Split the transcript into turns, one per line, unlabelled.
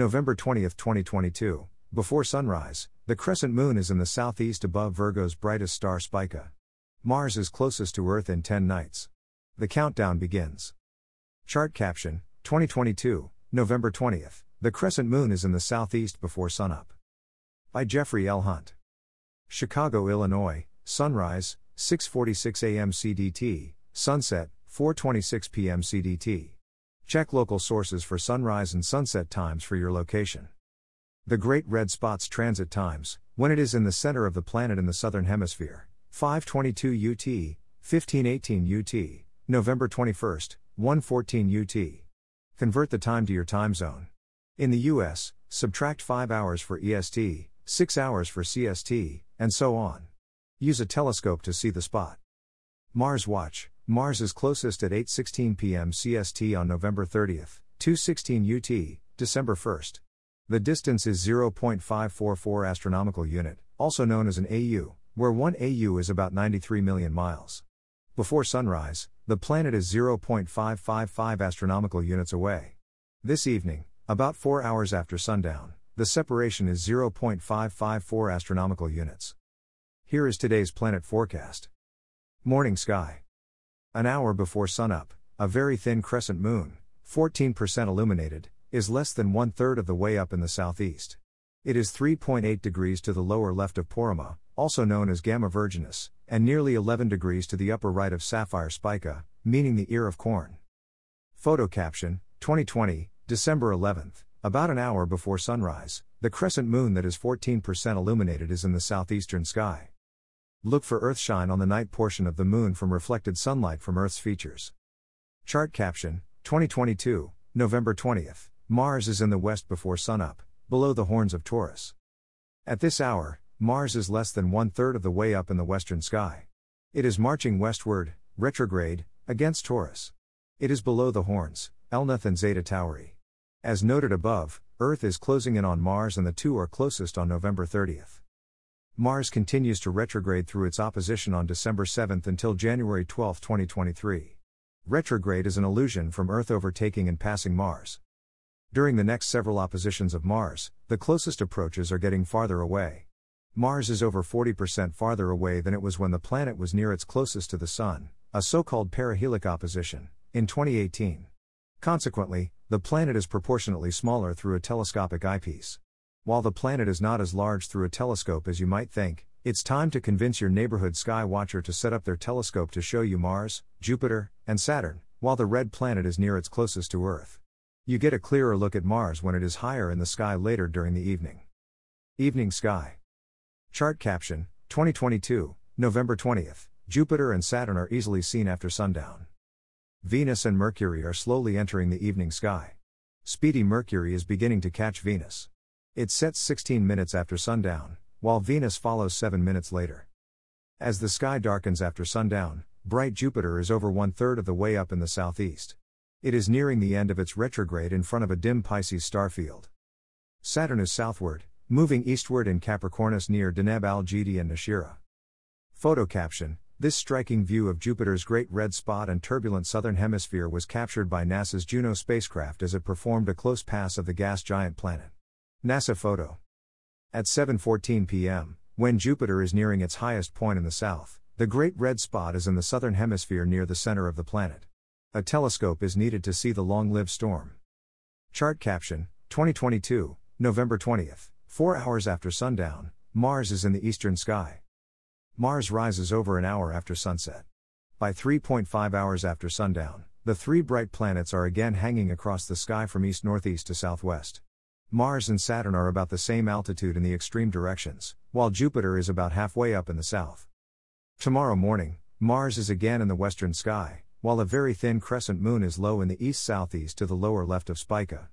November 20, 2022. Before sunrise, the crescent moon is in the southeast above Virgo's brightest star Spica. Mars is closest to Earth in 10 nights. The countdown begins. Chart caption 2022, November 20th. The crescent moon is in the southeast before sunup. By Jeffrey L. Hunt. Chicago, Illinois, sunrise 6:46 a.m. CDT, sunset 4:26 p.m. CDT. Check local sources for sunrise and sunset times for your location. The Great Red Spot's transit times, when it is in the center of the planet in the southern hemisphere. 522 UT, 1518 UT, November 21st, 114 UT. Convert the time to your time zone. In the US, subtract 5 hours for EST, 6 hours for CST, and so on. Use a telescope to see the spot. Mars Watch Mars is closest at 8:16 p.m. CST on November 30th, 2:16 UT, December 1st. The distance is 0.544 astronomical unit, also known as an AU, where 1 AU is about 93 million miles. Before sunrise, the planet is 0.555 astronomical units away. This evening, about 4 hours after sundown, the separation is 0.554 astronomical units. Here is today's planet forecast. Morning sky. An hour before sunup, a very thin crescent moon, 14% illuminated, is less than one third of the way up in the southeast. It is 3.8 degrees to the lower left of Porrima, also known as Gamma Virginis, and nearly 11 degrees to the upper right of Sapphire Spica, meaning the ear of corn. Photo caption 2020, December 11th, about an hour before sunrise, the crescent moon that is 14% illuminated is in the southeastern sky. Look for Earthshine on the night portion of the moon from reflected sunlight from Earth's features. Chart caption 2022, November 20th. Mars is in the west before sunup, below the horns of Taurus. At this hour, Mars is less than one third of the way up in the western sky. It is marching westward, retrograde, against Taurus. It is below the horns, Elnath and Zeta Tauri. As noted above, Earth is closing in on Mars and the two are closest on November 30th. Mars continues to retrograde through its opposition on December 7 until January 12, 2023. Retrograde is an illusion from Earth overtaking and passing Mars. During the next several oppositions of Mars, the closest approaches are getting farther away. Mars is over 40% farther away than it was when the planet was near its closest to the Sun, a so called perihelic opposition, in 2018. Consequently, the planet is proportionately smaller through a telescopic eyepiece. While the planet is not as large through a telescope as you might think, it's time to convince your neighborhood sky watcher to set up their telescope to show you Mars, Jupiter, and Saturn, while the red planet is near its closest to Earth. You get a clearer look at Mars when it is higher in the sky later during the evening. Evening Sky. Chart caption 2022, November 20th. Jupiter and Saturn are easily seen after sundown. Venus and Mercury are slowly entering the evening sky. Speedy Mercury is beginning to catch Venus. It sets 16 minutes after sundown, while Venus follows 7 minutes later. As the sky darkens after sundown, bright Jupiter is over one third of the way up in the southeast. It is nearing the end of its retrograde in front of a dim Pisces star field. Saturn is southward, moving eastward in Capricornus near Deneb Algedi and Nashira. Photo caption This striking view of Jupiter's great red spot and turbulent southern hemisphere was captured by NASA's Juno spacecraft as it performed a close pass of the gas giant planet. NASA photo. At 7:14 p.m., when Jupiter is nearing its highest point in the south, the great red spot is in the southern hemisphere near the center of the planet. A telescope is needed to see the long-lived storm. Chart caption: 2022, November 20th. 4 hours after sundown, Mars is in the eastern sky. Mars rises over an hour after sunset. By 3.5 hours after sundown, the three bright planets are again hanging across the sky from east northeast to southwest. Mars and Saturn are about the same altitude in the extreme directions, while Jupiter is about halfway up in the south. Tomorrow morning, Mars is again in the western sky, while a very thin crescent moon is low in the east southeast to the lower left of Spica.